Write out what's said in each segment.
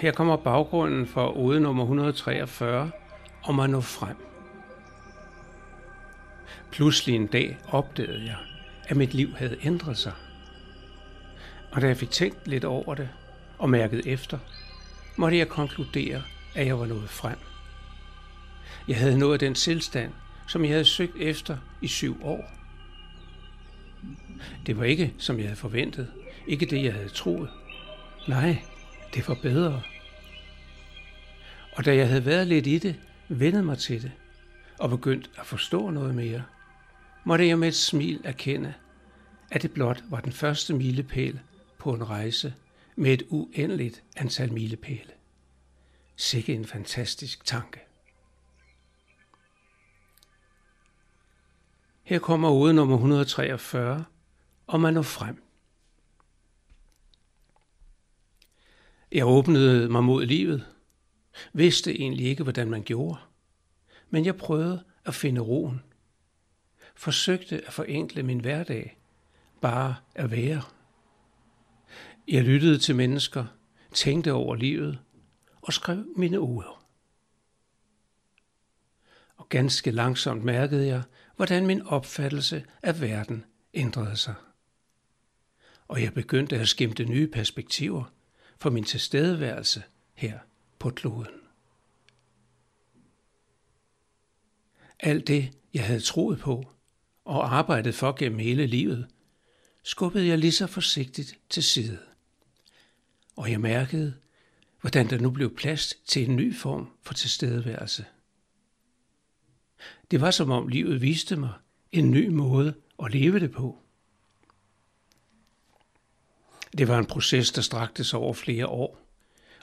Her kommer baggrunden for ode nummer 143 om at nå frem. Pludselig en dag opdagede jeg, at mit liv havde ændret sig. Og da jeg fik tænkt lidt over det og mærket efter, måtte jeg konkludere, at jeg var nået frem. Jeg havde nået den tilstand, som jeg havde søgt efter i syv år. Det var ikke, som jeg havde forventet, ikke det, jeg havde troet. Nej, det var bedre. Og da jeg havde været lidt i det, vendede mig til det og begyndt at forstå noget mere, måtte jeg med et smil erkende, at det blot var den første milepæl på en rejse med et uendeligt antal milepæle. Sikke en fantastisk tanke. Her kommer ude nummer 143, og man når frem. Jeg åbnede mig mod livet, vidste egentlig ikke, hvordan man gjorde, men jeg prøvede at finde roen, forsøgte at forenkle min hverdag, bare at være. Jeg lyttede til mennesker, tænkte over livet og skrev mine ord. Og ganske langsomt mærkede jeg, hvordan min opfattelse af verden ændrede sig. Og jeg begyndte at skimte nye perspektiver for min tilstedeværelse her på kloden. Alt det, jeg havde troet på og arbejdet for gennem hele livet, skubbede jeg lige så forsigtigt til side. Og jeg mærkede, hvordan der nu blev plads til en ny form for tilstedeværelse. Det var som om livet viste mig en ny måde at leve det på. Det var en proces, der strakte sig over flere år,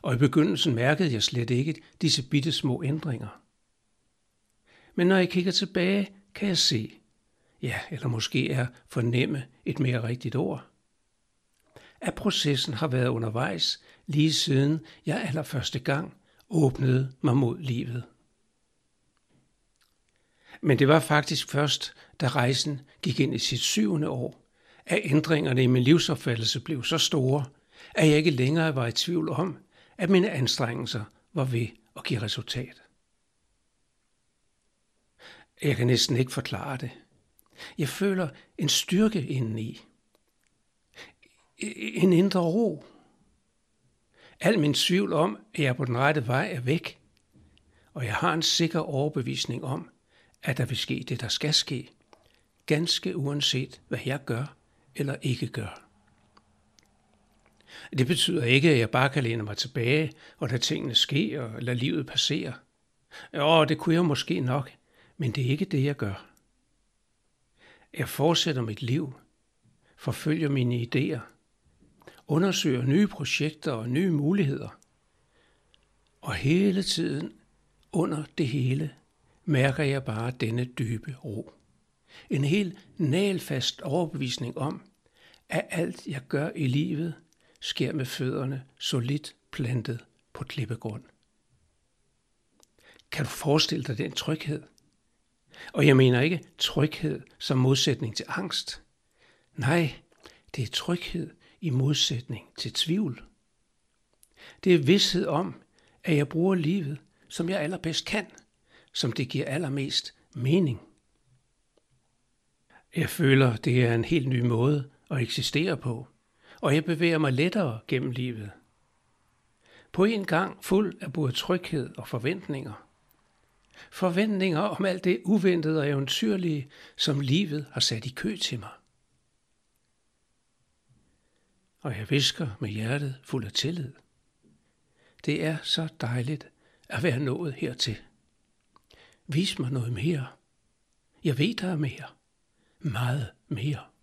og i begyndelsen mærkede jeg slet ikke disse bitte små ændringer. Men når jeg kigger tilbage, kan jeg se, ja, eller måske er fornemme et mere rigtigt ord, at processen har været undervejs lige siden jeg allerførste gang åbnede mig mod livet. Men det var faktisk først, da rejsen gik ind i sit syvende år, at ændringerne i min livsopfattelse blev så store, at jeg ikke længere var i tvivl om, at mine anstrengelser var ved at give resultat. Jeg kan næsten ikke forklare det. Jeg føler en styrke indeni. En indre ro. Al min tvivl om, at jeg er på den rette vej, er væk. Og jeg har en sikker overbevisning om, at der vil ske det, der skal ske. Ganske uanset, hvad jeg gør eller ikke gør. Det betyder ikke, at jeg bare kan læne mig tilbage og lade tingene ske og lade livet passere. Jo, det kunne jeg måske nok, men det er ikke det, jeg gør. Jeg fortsætter mit liv, forfølger mine idéer, undersøger nye projekter og nye muligheder. Og hele tiden under det hele mærker jeg bare denne dybe ro. En helt nalfast overbevisning om, at alt jeg gør i livet sker med fødderne solidt plantet på klippegrund. Kan du forestille dig den tryghed? Og jeg mener ikke tryghed som modsætning til angst. Nej, det er tryghed i modsætning til tvivl. Det er vidshed om, at jeg bruger livet, som jeg allerbedst kan, som det giver allermest mening. Jeg føler, det er en helt ny måde at eksistere på, og jeg bevæger mig lettere gennem livet. På en gang fuld af både tryghed og forventninger. Forventninger om alt det uventede og eventyrlige, som livet har sat i kø til mig. Og jeg visker med hjertet fuld af tillid. Det er så dejligt at være nået hertil. Vis mig noget mere. Jeg ved, der er mere. Meget mere.